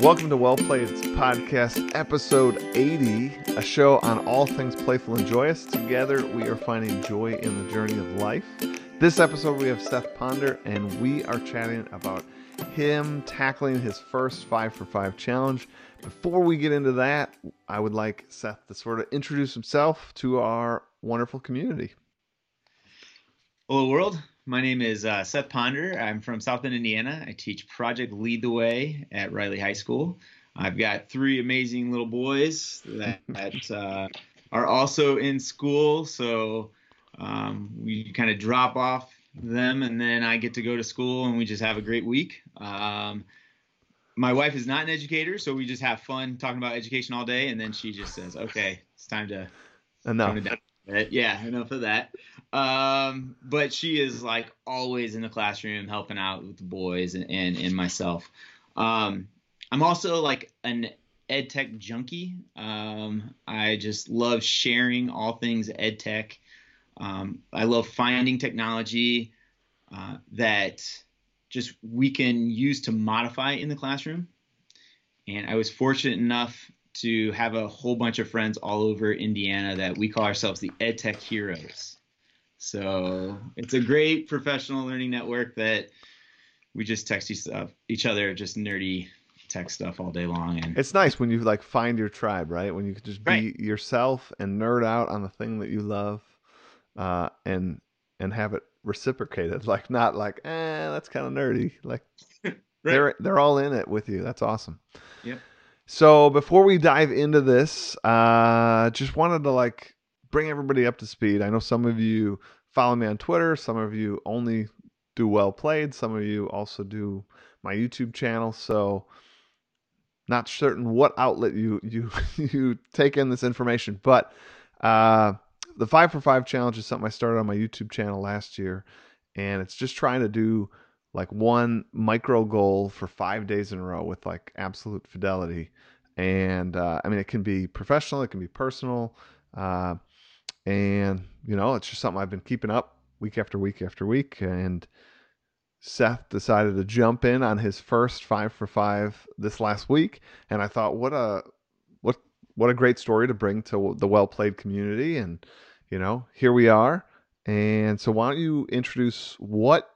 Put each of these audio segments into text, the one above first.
Welcome to Well Played Podcast, episode 80, a show on all things playful and joyous. Together, we are finding joy in the journey of life. This episode, we have Seth Ponder, and we are chatting about him tackling his first five for five challenge. Before we get into that, I would like Seth to sort of introduce himself to our wonderful community. Hello, world. My name is uh, Seth Ponder. I'm from South Bend, Indiana. I teach Project Lead the Way at Riley High School. I've got three amazing little boys that, that uh, are also in school. So um, we kind of drop off them, and then I get to go to school, and we just have a great week. Um, my wife is not an educator, so we just have fun talking about education all day, and then she just says, "Okay, it's time to." Enough. Time to yeah, enough of that. Um, but she is like always in the classroom helping out with the boys and, and, and myself. Um, I'm also like an ed tech junkie. Um, I just love sharing all things ed tech. Um, I love finding technology uh, that just we can use to modify in the classroom. And I was fortunate enough to have a whole bunch of friends all over Indiana that we call ourselves the Ed Tech Heroes. So it's a great professional learning network that we just text each other just nerdy tech stuff all day long. And it's nice when you like find your tribe, right? When you can just be right. yourself and nerd out on the thing that you love, uh, and and have it reciprocated. Like not like, eh, that's kind of nerdy. Like right. they're they're all in it with you. That's awesome. Yep. So before we dive into this, uh, just wanted to like bring everybody up to speed. I know some of you follow me on Twitter, some of you only do well played, some of you also do my YouTube channel. So not certain what outlet you you you take in this information, but uh, the five for five challenge is something I started on my YouTube channel last year, and it's just trying to do like one micro goal for five days in a row with like absolute fidelity. And uh, I mean, it can be professional, it can be personal. Uh, and, you know, it's just something I've been keeping up week after week after week. And Seth decided to jump in on his first five for five this last week. And I thought, what a, what, what a great story to bring to the well played community. And, you know, here we are. And so, why don't you introduce what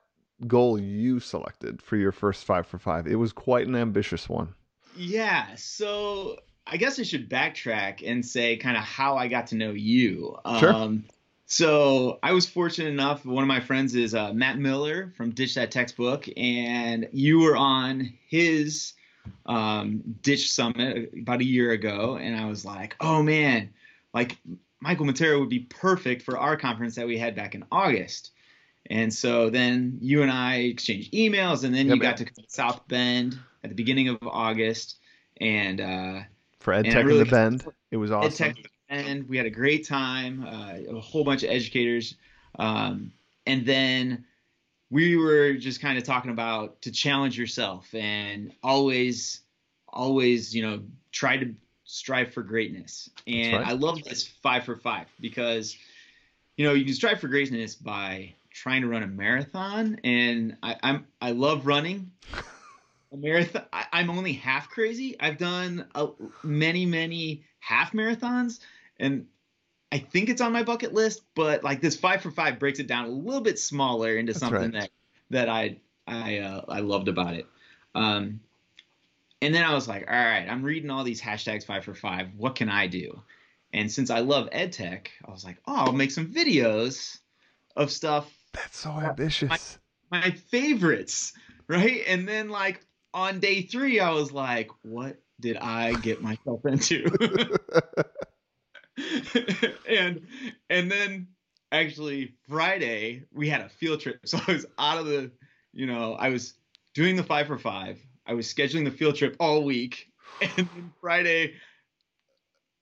goal you selected for your first five for five. It was quite an ambitious one. Yeah. So I guess I should backtrack and say kind of how I got to know you. Sure. Um, so I was fortunate enough. One of my friends is uh, Matt Miller from Ditch That Textbook, and you were on his um, Ditch Summit about a year ago, and I was like, oh man, like Michael Matera would be perfect for our conference that we had back in August. And so then you and I exchanged emails, and then you got to South Bend at the beginning of August, and uh, for Ed Tech really, in the Bend, it was awesome. Ed Tech and we had a great time. Uh, a whole bunch of educators, um, and then we were just kind of talking about to challenge yourself and always, always, you know, try to strive for greatness. And right. I love this five for five because, you know, you can strive for greatness by trying to run a marathon, and I, I'm I love running. A marathon. I, am only half crazy. I've done a, many many half marathons, and I think it's on my bucket list. But like this five for five breaks it down a little bit smaller into That's something right. that that I I uh, I loved about it. Um, and then I was like, all right, I'm reading all these hashtags five for five. What can I do? And since I love ed tech, I was like, oh, I'll make some videos of stuff that's so ambitious. My, my favorites, right? And then like on day three, I was like, what did I get myself into? and and then actually Friday we had a field trip. So I was out of the, you know, I was doing the five for five. I was scheduling the field trip all week. And then Friday,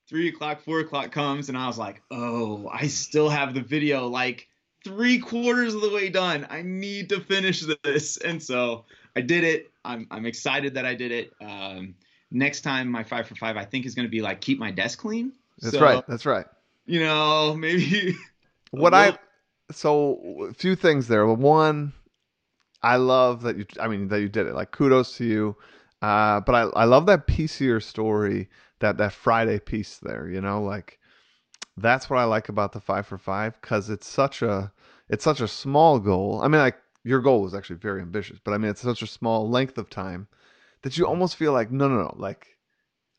three o'clock, four o'clock comes, and I was like, oh, I still have the video like three quarters of the way done. I need to finish this. And so I did it. I'm, I'm excited that I did it. Um, next time, my five for five, I think, is going to be like keep my desk clean. That's so, right. That's right. You know, maybe. What I. So, a few things there. One, I love that you, I mean, that you did it. Like, kudos to you. Uh, but I, I love that piece of your story, that that Friday piece there. You know, like that's what I like about the five for five because it's such a it's such a small goal. I mean, like your goal was actually very ambitious, but I mean, it's such a small length of time that you almost feel like no, no, no, like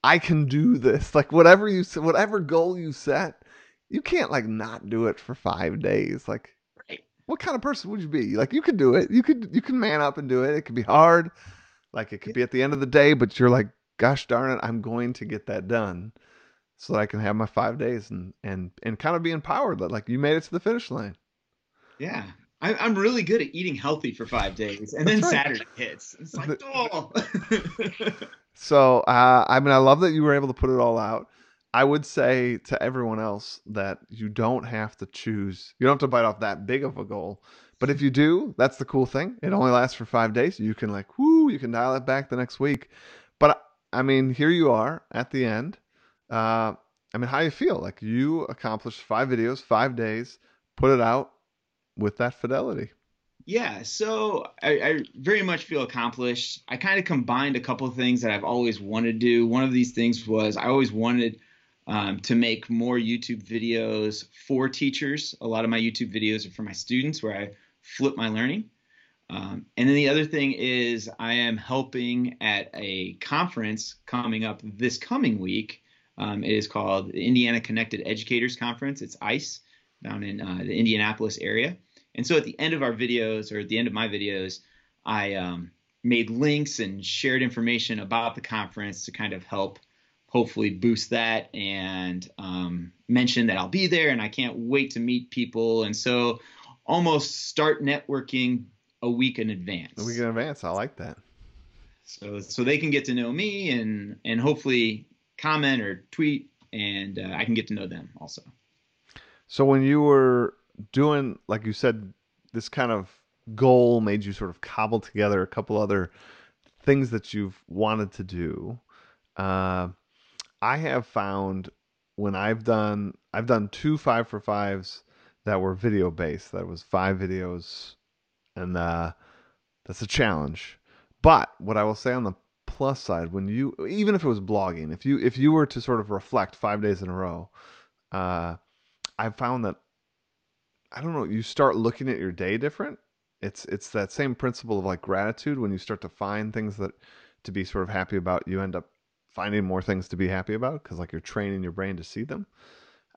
I can do this. Like whatever you whatever goal you set, you can't like not do it for five days. Like, right. what kind of person would you be? Like, you could do it. You could you can man up and do it. It could be hard. Like it could be at the end of the day, but you're like, gosh darn it, I'm going to get that done so that I can have my five days and and and kind of be empowered that like you made it to the finish line. Yeah. I, am really good at eating healthy for five days, and then right. Saturday hits. It's like, oh. so, uh, I mean, I love that you were able to put it all out. I would say to everyone else that you don't have to choose. You don't have to bite off that big of a goal. But if you do, that's the cool thing. It only lasts for five days. You can like, whoo, you can dial it back the next week. But I mean, here you are at the end. Uh, I mean, how you feel? Like you accomplished five videos, five days, put it out with that fidelity. Yeah, so I, I, very much feel accomplished. I kind of combined a couple of things that I've always wanted to do. One of these things was I always wanted um, to make more YouTube videos for teachers. A lot of my YouTube videos are for my students, where I flip my learning. Um, and then the other thing is I am helping at a conference coming up this coming week. Um, it is called the Indiana Connected Educators Conference. It's ICE down in uh, the Indianapolis area. And so at the end of our videos, or at the end of my videos, I um, made links and shared information about the conference to kind of help hopefully boost that and um, mention that I'll be there and I can't wait to meet people. And so almost start networking a week in advance. A week in advance. I like that. So so they can get to know me and and hopefully comment or tweet and uh, I can get to know them also. So when you were doing, like you said, this kind of goal made you sort of cobble together a couple other things that you've wanted to do. Uh, I have found when I've done, I've done two five for fives that were video based. That was five videos, and uh, that's a challenge. But what I will say on the plus side, when you, even if it was blogging, if you if you were to sort of reflect five days in a row, uh, I found that I don't know, you start looking at your day different. It's it's that same principle of like gratitude when you start to find things that to be sort of happy about, you end up finding more things to be happy about because like you're training your brain to see them.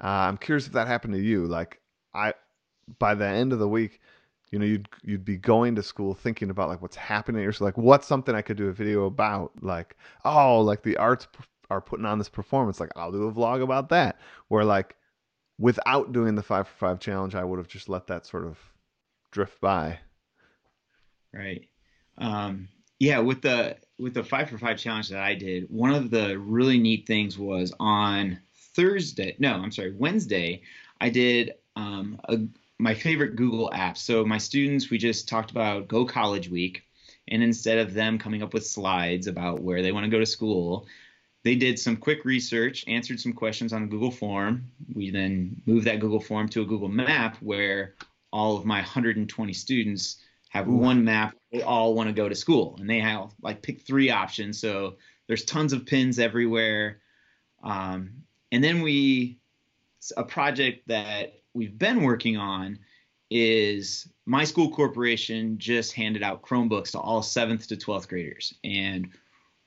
Uh, I'm curious if that happened to you. Like I, by the end of the week, you know, you'd you'd be going to school thinking about like what's happening. You're like, what's something I could do a video about? Like, oh, like the arts are putting on this performance. Like, I'll do a vlog about that. Where like without doing the five for five challenge, I would have just let that sort of drift by. Right. Um, yeah, with the with the five for five challenge that I did, one of the really neat things was on Thursday. No, I'm sorry, Wednesday. I did um, a, my favorite Google app. So my students, we just talked about Go College Week, and instead of them coming up with slides about where they want to go to school, they did some quick research, answered some questions on a Google form. We then moved that Google form to a Google map where all of my 120 students have Ooh. one map. They all want to go to school, and they have like pick three options. So there's tons of pins everywhere. Um, and then we, a project that we've been working on is my school corporation just handed out Chromebooks to all seventh to 12th graders, and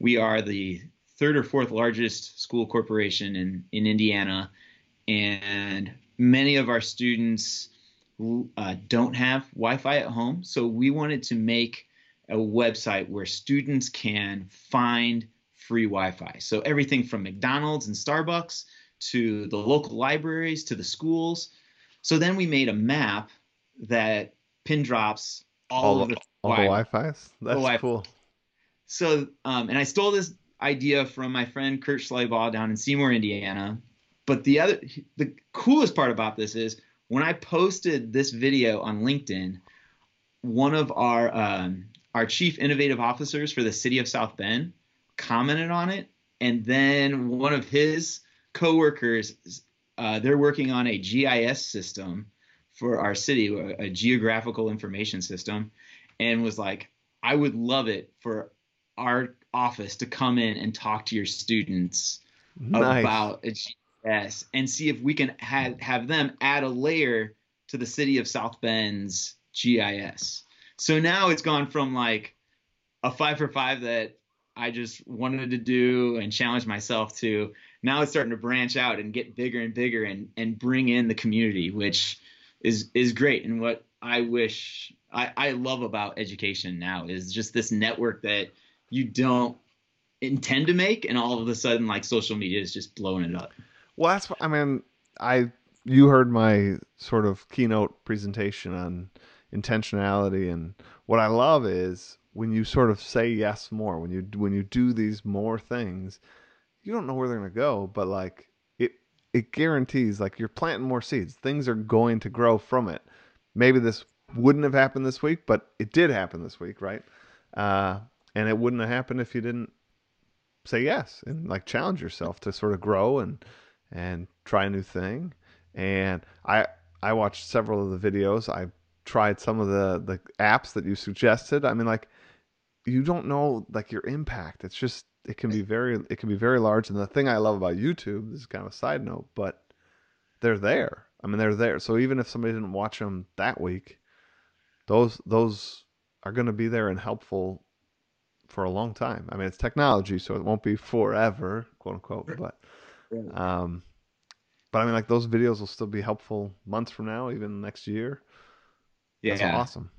we are the third or fourth largest school corporation in, in Indiana, and many of our students uh, don't have Wi-Fi at home. So we wanted to make a website where students can find free Wi-Fi. So everything from McDonald's and Starbucks to the local libraries to the schools. So then we made a map that pin drops all, all of the all Wi- the Wi-Fi's. That's Wi-Fi. cool. So um, and I stole this idea from my friend Kurt Schleibaugh down in Seymour, Indiana. But the other, the coolest part about this is when I posted this video on LinkedIn, one of our um, our chief innovative officers for the city of South Bend commented on it, and then one of his coworkers, uh, they're working on a GIS system for our city, a geographical information system, and was like, I would love it for our office to come in and talk to your students Nice. about GIS and see if we can have have them add a layer to the city of South Bend's GIS. So now it's gone from like a five for five that I just wanted to do and challenge myself to. Now it's starting to branch out and get bigger and bigger and and bring in the community, which is is great. And what I wish I, I love about education now is just this network that you don't intend to make, and all of a sudden, like social media is just blowing it up. Well, that's what I mean. I you heard my sort of keynote presentation on intentionality, and what I love is when you sort of say yes more. When you when you do these more things, you don't know where they're gonna go, but like it it guarantees like you're planting more seeds. Things are going to grow from it. Maybe this wouldn't have happened this week, but it did happen this week, right? Uh, and it wouldn't have happened if you didn't say yes and like challenge yourself to sort of grow and and try a new thing. And I I watched several of the videos. I tried some of the the apps that you suggested. I mean, like you don't know like your impact. It's just it can be very it can be very large. And the thing I love about YouTube this is kind of a side note, but they're there. I mean, they're there. So even if somebody didn't watch them that week, those those are going to be there and helpful for a long time. I mean, it's technology, so it won't be forever, quote unquote. But um, but I mean, like those videos will still be helpful months from now, even next year. Yeah, That's awesome.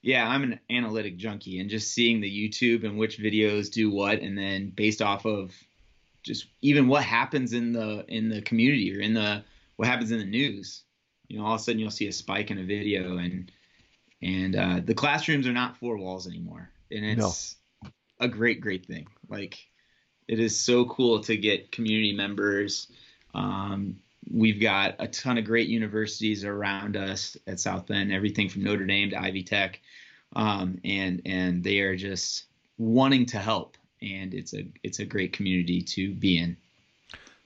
yeah. I'm an analytic junkie, and just seeing the YouTube and which videos do what, and then based off of just even what happens in the in the community or in the what happens in the news. You know, all of a sudden you'll see a spike in a video, and and uh, the classrooms are not four walls anymore, and it's a great, great thing. Like it is so cool to get community members. Um, we've got a ton of great universities around us at South Bend, everything from Notre Dame to Ivy Tech, um, and and they are just wanting to help, and it's a it's a great community to be in.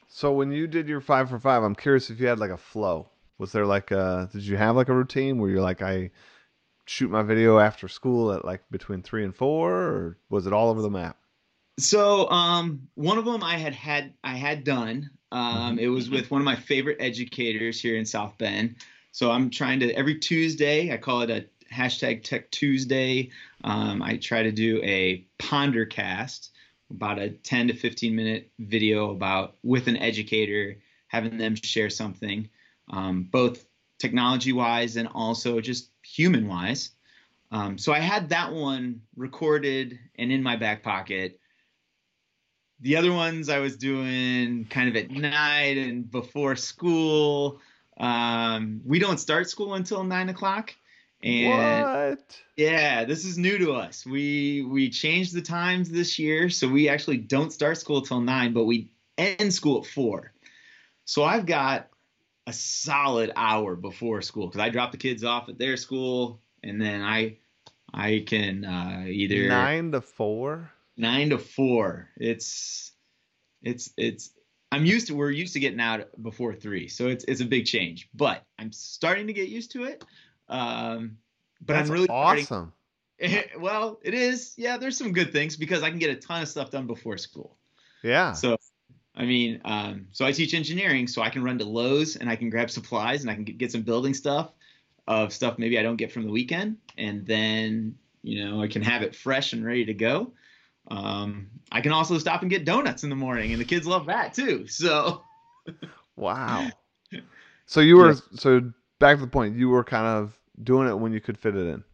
So when you did your five for five, I'm curious if you had like a flow. Was there like a did you have like a routine where you're like I shoot my video after school at like between three and four, or was it all over the map? So um, one of them I had had I had done. Um, it was with one of my favorite educators here in South Bend. So I'm trying to every Tuesday I call it a hashtag Tech Tuesday. Um, I try to do a pondercast, about a 10 to 15 minute video about with an educator, having them share something, um, both technology wise and also just human wise. Um, so I had that one recorded and in my back pocket the other ones I was doing kind of at night and before school. Um, we don't start school until nine o'clock. And what? yeah, this is new to us. We we changed the times this year, so we actually don't start school till nine, but we end school at four. So I've got a solid hour before school because I drop the kids off at their school, and then I I can uh, either Nine to four. nine to four. It's it's it's I'm used to we're used to getting out before three, so it's it's a big change. But I'm starting to get used to it. Um, but That's I'm really starting- awesome. well, it is. Yeah, there's some good things because I can get a ton of stuff done before school. Yeah. So, I mean, um, so I teach engineering, so I can run to Lowe's and I can grab supplies and I can get, some building stuff of stuff maybe I don't get from the weekend, and then you know I can have it fresh and ready to go. Um, I can also stop and get donuts in the morning, and the kids love that too. So, Wow. So you were Yes. so back to the point. You were kind of doing it when you could fit it in.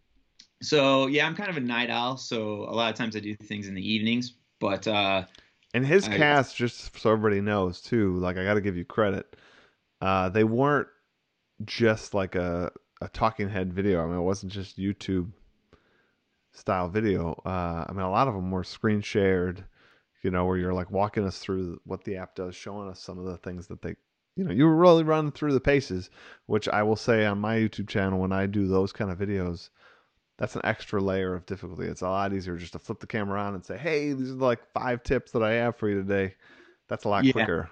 so yeah, I'm kind of a night owl, so a lot of times I do things in the evenings. But uh, And his I- cast, just so everybody knows too, like I got to give you credit. Uh, they weren't just like a a talking head video. I mean, it wasn't just YouTube style video. Uh, I mean, a lot of them were screen shared. You know, where you're like walking us through what the app does, showing us some of the things that they, you know, you were really running through the paces. Which I will say on my YouTube channel, when I do those kind of videos, that's an extra layer of difficulty. It's a lot easier just to flip the camera on and say, "Hey, these are like five tips that I have for you today." That's a lot Yeah. quicker.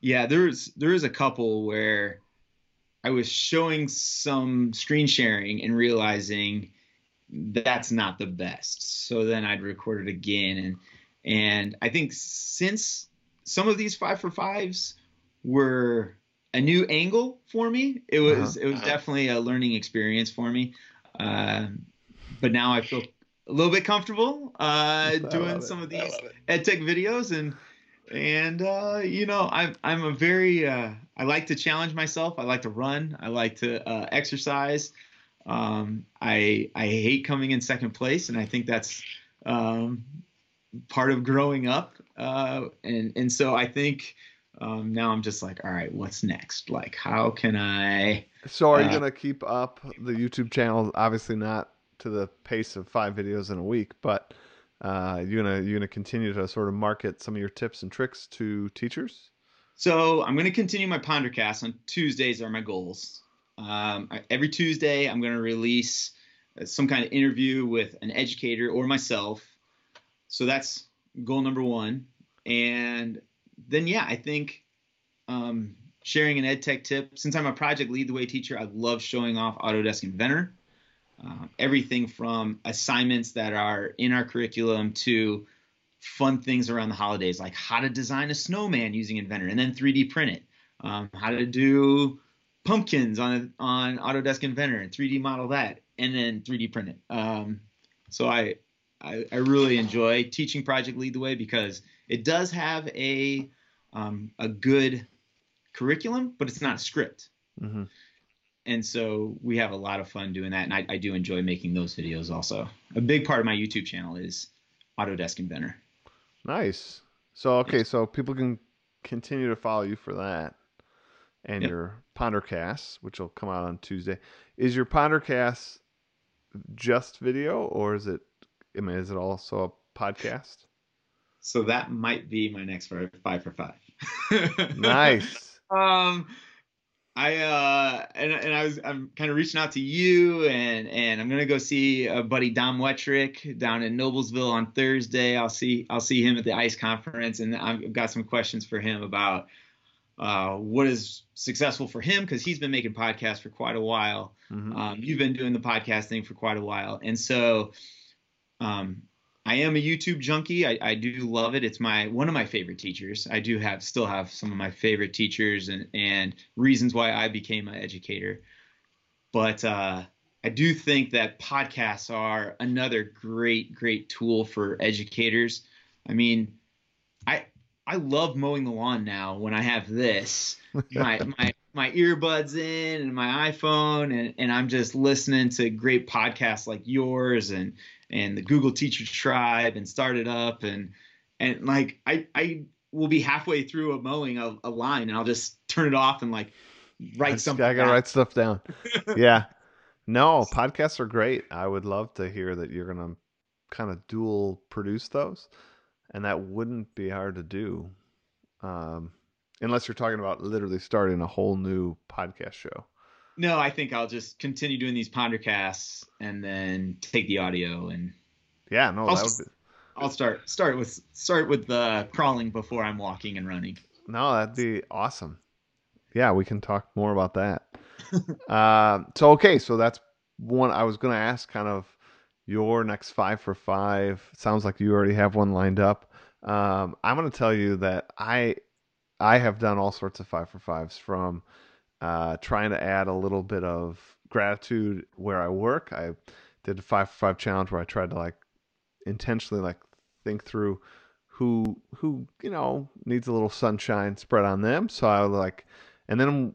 Yeah, there's there's a couple where I was showing some screen sharing and realizing that's not the best. So then I'd record it again, and and I think since some of these five for fives were a new angle for me, it was uh-huh. it was definitely a learning experience for me. Uh, but now I feel a little bit comfortable uh, doing some of these ed tech videos and and uh, you know I'm I'm a very uh, I like to challenge myself. I like to run. I like to uh, exercise. Um, I I hate coming in second place, and I think that's um, part of growing up. Uh, and and so I think um, now I'm just like, all right, what's next? Like, how can I? So are you uh, gonna keep up the YouTube channel? Obviously not to the pace of five videos in a week, but uh, you gonna you gonna continue to sort of market some of your tips and tricks to teachers? So I'm gonna continue my Pondercast on Tuesdays are my goals. Um, every Tuesday I'm gonna release uh, some kind of interview with an educator or myself. So that's goal number one. And then yeah, I think um, sharing an ed tech tip. Since I'm a project lead the way teacher, I love showing off Autodesk Inventor. Uh, everything from assignments that are in our curriculum to fun things around the holidays, like how to design a snowman using Inventor and then 3D print it, um, how to do pumpkins on on Autodesk Inventor and 3D model that, and then 3D print it. Um, so I, I, I really enjoy teaching Project Lead the Way because it does have a um, a good curriculum, but it's not a script. Mm-hmm and so we have a lot of fun doing that and I, I, do enjoy making those videos also. A big part of my youtube channel is autodesk inventor. Nice. So okay so people can continue to follow you for that and yep. your pondercast which will come out on tuesday. Is your pondercast just video or is it i mean is it also a podcast? So that might be my next five for five. Nice. Um I uh and, and I was I'm kind of reaching out to you and and I'm gonna go see a buddy Don Wettrick down in Noblesville on Thursday. I'll see I'll see him at the ICE conference and I've got some questions for him about uh, what is successful for him because he's been making podcasts for quite a while. Mm-hmm. Um, you've been doing the podcast thing for quite a while, and so um, I am a YouTube junkie. I, I, do love it. It's my one of my favorite teachers. I do have still have some of my favorite teachers and and reasons why I became an educator. But uh, I do think that podcasts are another great great tool for educators. I mean, I I love mowing the lawn now when I have this my my my earbuds in and my iPhone and and I'm just listening to great podcasts like yours and and the Google Teacher Tribe and started up and and like I I will be halfway through a mowing a, a line and I'll just turn it off and like write I something. I gotta down. write stuff down. yeah. No, podcasts are great. I would love to hear that you're gonna kind of dual produce those, and that wouldn't be hard to do, um, unless you're talking about literally starting a whole new podcast show. No, I think I'll just continue doing these pondercasts and then take the audio and yeah, no, I'll, that would be... I'll start start with start with the crawling before I'm walking and running. No, that'd be awesome. Yeah, we can talk more about that. uh, so okay, so that's one I was going to ask. Kind of your next five for five. Sounds like you already have one lined up. Um, I'm going to tell you that I I have done all sorts of five for fives from uh, trying to add a little bit of gratitude where I work. I did a five for five challenge where I tried to like intentionally like think through who who you know needs a little sunshine spread on them. So I would like, and then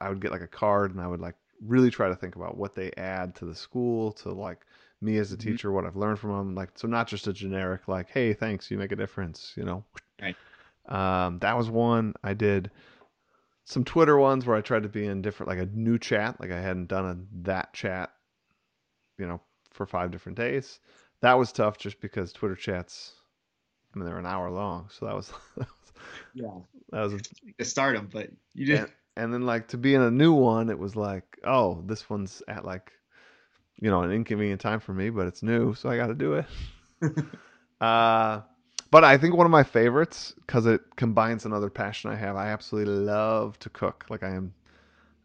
I would get like a card and I would like really try to think about what they add to the school to like me as a mm-hmm. teacher, what I've learned from them. Like so, not just a generic like, hey, thanks, you make a difference. You know. Right. Um, that was one I did some Twitter ones where I tried to be in different, like a new chat, like I hadn't done a that chat, you know, for five different days. That was tough just because Twitter chats, I mean, they're an hour long, so that was, that was yeah, that was to start them, but you did. And, and then like to be in a new one, it was like, oh, this one's at like, you know, an inconvenient time for me, but it's new, so I got to do it. uh but I think one of my favorites because it combines another passion I have. I absolutely love to cook. Like I am,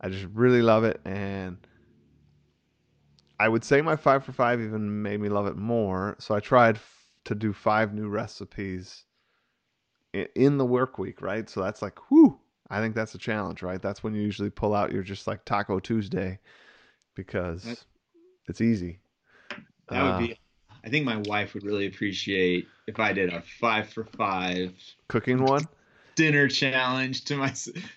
I just really love it, and I would say my five for five even made me love it more. So I tried f- to do five new recipes i- in the work week, right? So that's like, whew, I think that's a challenge, right? That's when you usually pull out your just like Taco Tuesday because it's easy. That Uh, would be. I think my wife would really appreciate if I did a five for five cooking one. dinner challenge to my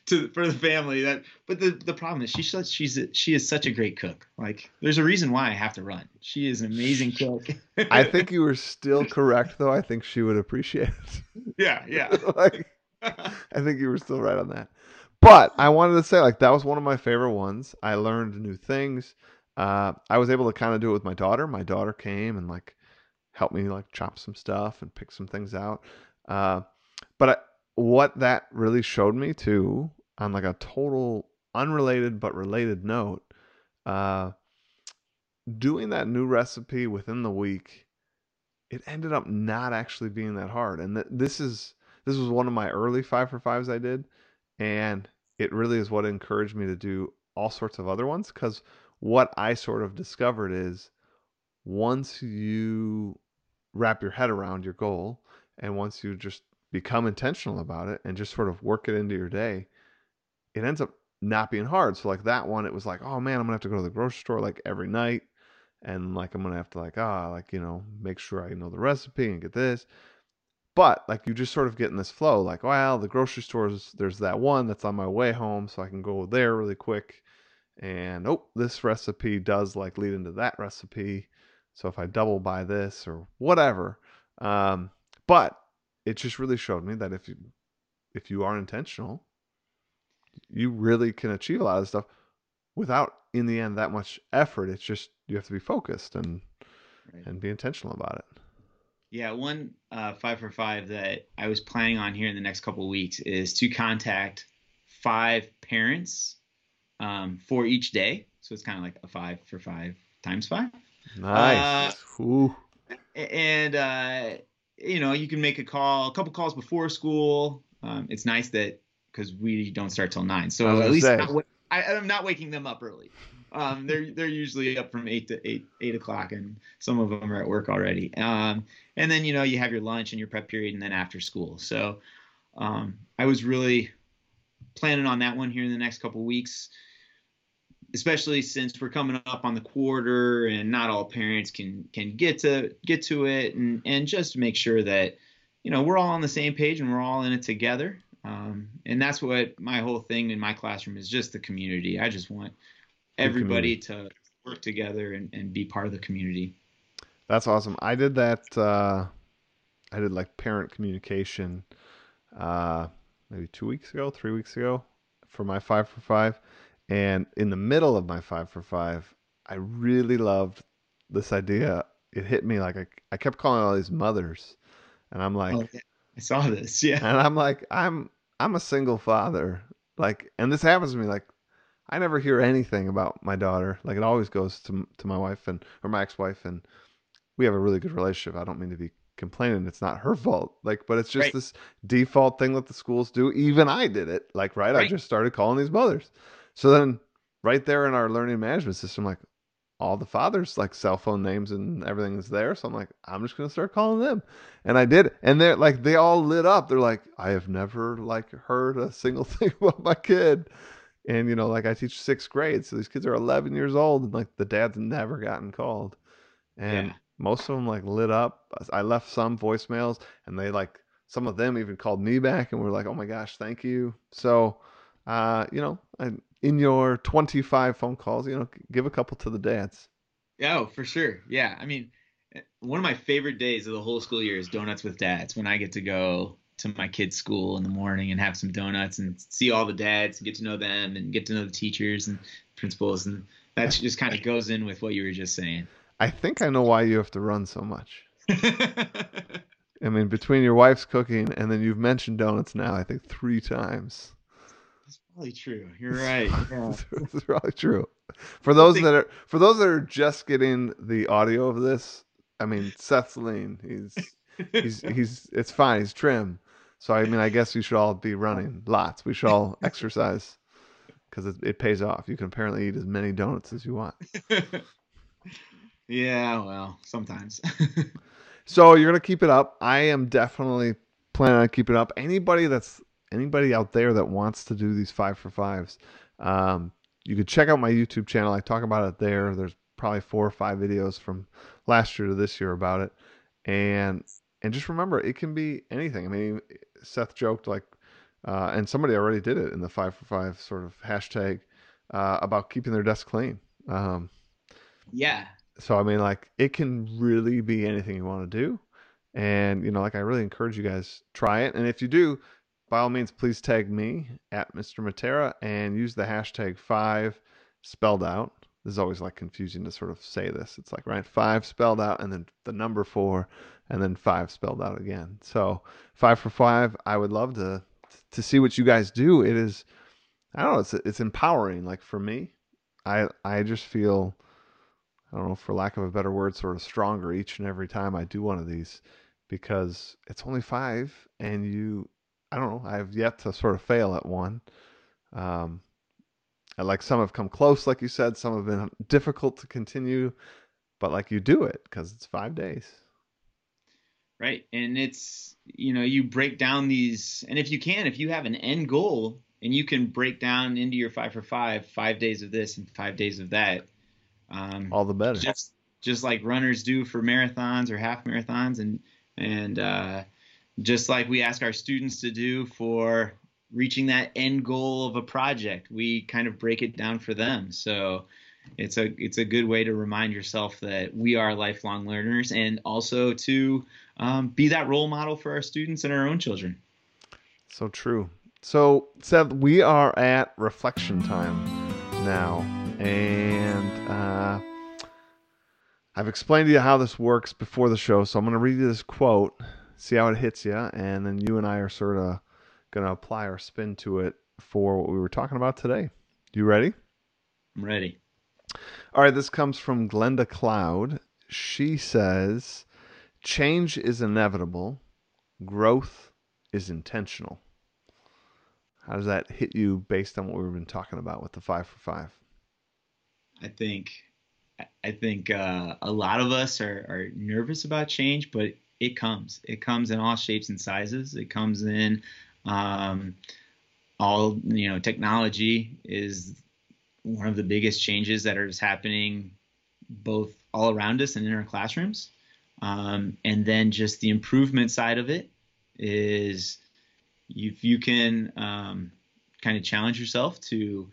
to for the family. That, but the the problem is such, she's a, she is such a great cook. Like there's a reason why I have to run. She is an amazing cook. I think you were still correct, though. I think she would appreciate it. yeah, yeah. like, I think you were still right on that. But I wanted to say, like, that was one of my favorite ones. I learned new things. Uh, I was able to kind of do it with my daughter. My daughter came and like helped me like chop some stuff and pick some things out. Uh, but I, what that really showed me too, on like a total unrelated but related note, uh, doing that new recipe within the week, it ended up not actually being that hard. And th- this is this was one of my early five for fives I did, and it really is what encouraged me to do all sorts of other ones. Because what I sort of discovered is once you wrap your head around your goal, and once you just become intentional about it and just sort of work it into your day, it ends up not being hard. So like that one, it was like, oh man, I'm gonna have to go to the grocery store like every night, and like I'm gonna have to like ah like you know make sure I know the recipe and get this. But like you just sort of get in this flow, like well the grocery stores there's that one that's on my way home, so I can go there really quick, and oh this recipe does like lead into that recipe, so if I double buy this or whatever, um, but it just really showed me that if you if you are intentional you really can achieve a lot of stuff without in the end that much effort it's just you have to be focused and Right. and be intentional about it Yeah, one uh, five for five that I was planning on here in the next couple of weeks is to contact five parents um, for each day. So it's kind of like a five for five times five. Nice. A- And, uh, you know, you can make a call, a couple calls before school. Um, it's nice that because we don't start till nine. So at least not I, I'm not waking them up early. Um, they're they're usually up from eight to eight eight o'clock, and some of them are at work already. Um, and then you know you have your lunch and your prep period, and then after school. So um, I was really planning on that one here in the next couple weeks, especially since we're coming up on the quarter, and not all parents can can get to get to it, and and just make sure that you know we're all on the same page and we're all in it together. Um, and that's what my whole thing in my classroom is just the community. I just want everybody to work together and, and be part of the community. that's awesome i did that uh i did like parent communication uh maybe two weeks ago three weeks ago for my five for five and in the middle of my five for five i really loved this idea it hit me like i, I kept calling all these mothers and i'm like Oh. I saw this. Yeah. and I'm like, I'm I'm a single father. Like, and this happens to me. Like, I never hear anything about my daughter. Like, it always goes to to my wife and or my ex-wife, and we have a really good relationship. I don't mean to be complaining. It's not her fault. Like, but it's just Right. this default thing that the schools do. Even I did it. Like, right? I just started calling these mothers. So then, right there in our learning management system, like all the fathers like cell phone names and everything is there. So I'm like, I'm just gonna start calling them. And I did. And they're like they all lit up. They're like, I have never like heard a single thing about my kid. And you know, like I teach sixth grade, so these kids are 11 years old, and like the dad's never gotten called. And Yeah. most of them like lit up. I left some voicemails, and they like some of them even called me back, and were like, "Oh my gosh, thank you." So, uh, you know, I, in your 25 phone calls, you know, give a couple to the dads. Yeah, oh, for sure. Yeah. I mean, eh, one of my favorite days of the whole school year is donuts with dads when I get to go to my kids' school in the morning and have some donuts and see all the dads and get to know them and get to know the teachers and principals. And that just kind of goes in with what you were just saying. I think I know why you have to run so much. I mean, between your wife's cooking and then you've mentioned donuts now, I think three times. Probably true. You're right. Yeah. it's probably true. For those think- that are for those that are just getting the audio of this, I mean, Seth's lean. He's he's he's it's fine. He's trim. So I mean, I guess we should all be running lots. We should all exercise because it, it pays off. You can apparently eat as many donuts as you want. Yeah, well, sometimes. so you're gonna keep it up. I am definitely planning on keeping it up. Anybody that's anybody out there that wants to do these five for fives, um, you could check out my YouTube channel. I talk about it there. There's probably four or five videos from last year to this year about it, and and just remember it can be anything. I mean, Seth joked like, uh, and somebody already did it in the five for five sort of hashtag uh, about keeping their desk clean. Um, yeah. So I mean, like it can really be anything you want to do, and you know, like I really encourage you guys try it. And if you do, by all means, please tag me at Mr. Matera and use the hashtag five spelled out. This is always like confusing to sort of say this. It's like right five spelled out and then the number four and then five spelled out again. So five for five. I would love to to see what you guys do. It is I don't know, it's it's empowering. Like for me, I I just feel I don't know, for lack of a better word, sort of stronger each and every time I do one of these because it's only five and you I don't know. I've yet to sort of fail at one. Um, like some have come close, like you said. Some have been difficult to continue, but like you do it because it's five days. Right, and it's you know you break down these, and if you can, if you have an end goal, and you can break down into your five for five, five days of this and five days of that. Um, All the better. Just just like runners do for marathons or half marathons, and and uh, just like we ask our students to do for reaching that end goal of a project we kind of break it down for them. So it's a it's a good way to remind yourself that we are lifelong learners and also to um, be that role model for our students and our own children. So true. So seth we are at reflection time now and uh, i've explained to you how this works before the show so i'm going to read you this quote see how it hits you, and then you and I are sort of going to apply our spin to it for what we were talking about today. You ready? I'm ready. All right, this comes from Glenda Cloud. She says, Change is inevitable, growth is intentional. How does that hit you based on what we've been talking about with the five for five? I think I think uh, a lot of us are, are nervous about change, but it comes. It comes in all shapes and sizes. It comes in um, all you know. Technology is one of the biggest changes that is happening both all around us and in our classrooms. Um, and then just the improvement side of it is if you can um, kind of challenge yourself to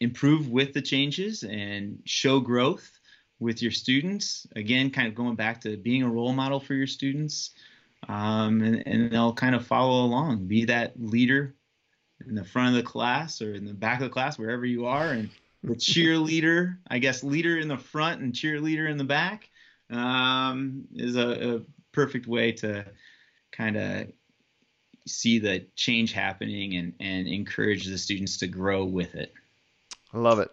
improve with the changes and show growth with your students. Again, kind of going back to being a role model for your students, um, and, and they'll kind of follow along. Be that leader in the front of the class or in the back of the class, wherever you are, and the cheerleader, I guess, leader in the front and cheerleader in the back um, is a, a perfect way to kind of see the change happening and, and encourage the students to grow with it. I love it.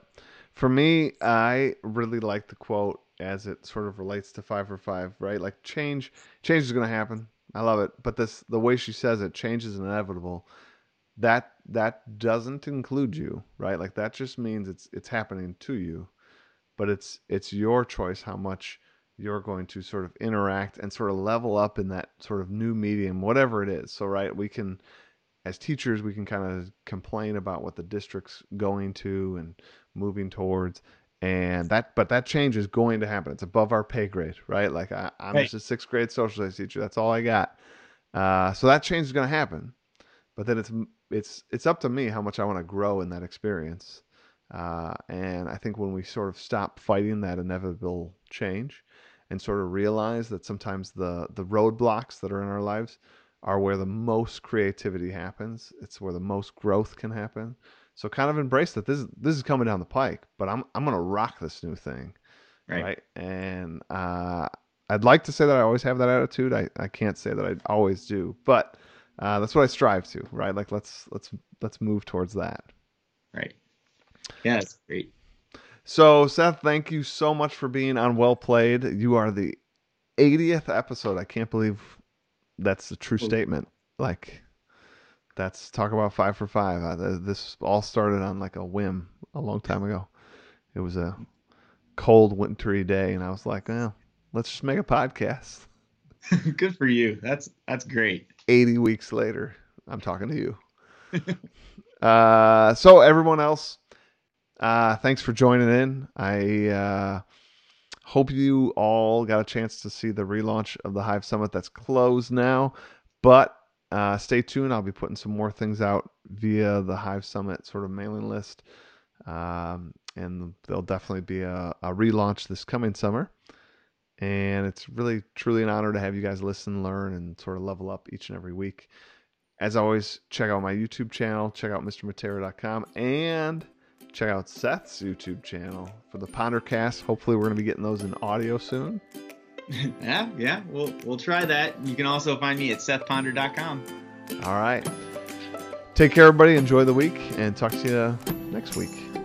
For me, I really like the quote as it sort of relates to five for five, right? Like change, change is going to happen. I love it, but this the way she says it, change is inevitable. That that doesn't include you, right? Like that just means it's it's happening to you, but it's it's your choice how much you're going to sort of interact and sort of level up in that sort of new medium, whatever it is. So, right, we can as teachers we can kind of complain about what the district's going to and moving towards and that but that change is going to happen. It's above our pay grade right? Like I, am right. just a sixth grade social studies teacher. That's all i got. Uh, so that change is going to happen. But then it's it's it's up to me how much i want to grow in that experience. Uh, and i think when we sort of stop fighting that inevitable change and sort of realize that sometimes the the roadblocks that are in our lives are where the most creativity happens. It's where the most growth can happen. So kind of embrace that this is this is coming down the pike, but I'm I'm gonna rock this new thing, right? right? And uh, I'd like to say that I always have that attitude. I, I can't say that I always do, but uh, that's what I strive to, right? Like let's let's let's move towards that. Right. Yeah, that's great. So Seth, thank you so much for being on Well Played. You are the 80th episode. I can't believe that's a true statement. Like, that's talk about five for five. Uh, this all started on like a whim a long time ago. It was a cold, wintry day, and I was like, well, let's just make a podcast. Good for you. That's that's great. 80 weeks later, I'm talking to you. uh, so everyone else, uh, thanks for joining in. I uh, hope you all got a chance to see the relaunch of the Hive Summit that's closed now, but uh, stay tuned. I'll be putting some more things out via the Hive Summit sort of mailing list. Um, and there'll definitely be a, a relaunch this coming summer. And it's really, truly an honor to have you guys listen, learn, and sort of level up each and every week. As always, check out my YouTube channel, check out MrMatera.com, and check out Seth's YouTube channel for the Pondercast. Hopefully, we're going to be getting those in audio soon. yeah, yeah, we'll we'll try that. You can also find me at SethPonder.com. All right. Take care, everybody. Enjoy the week, and talk to you next week.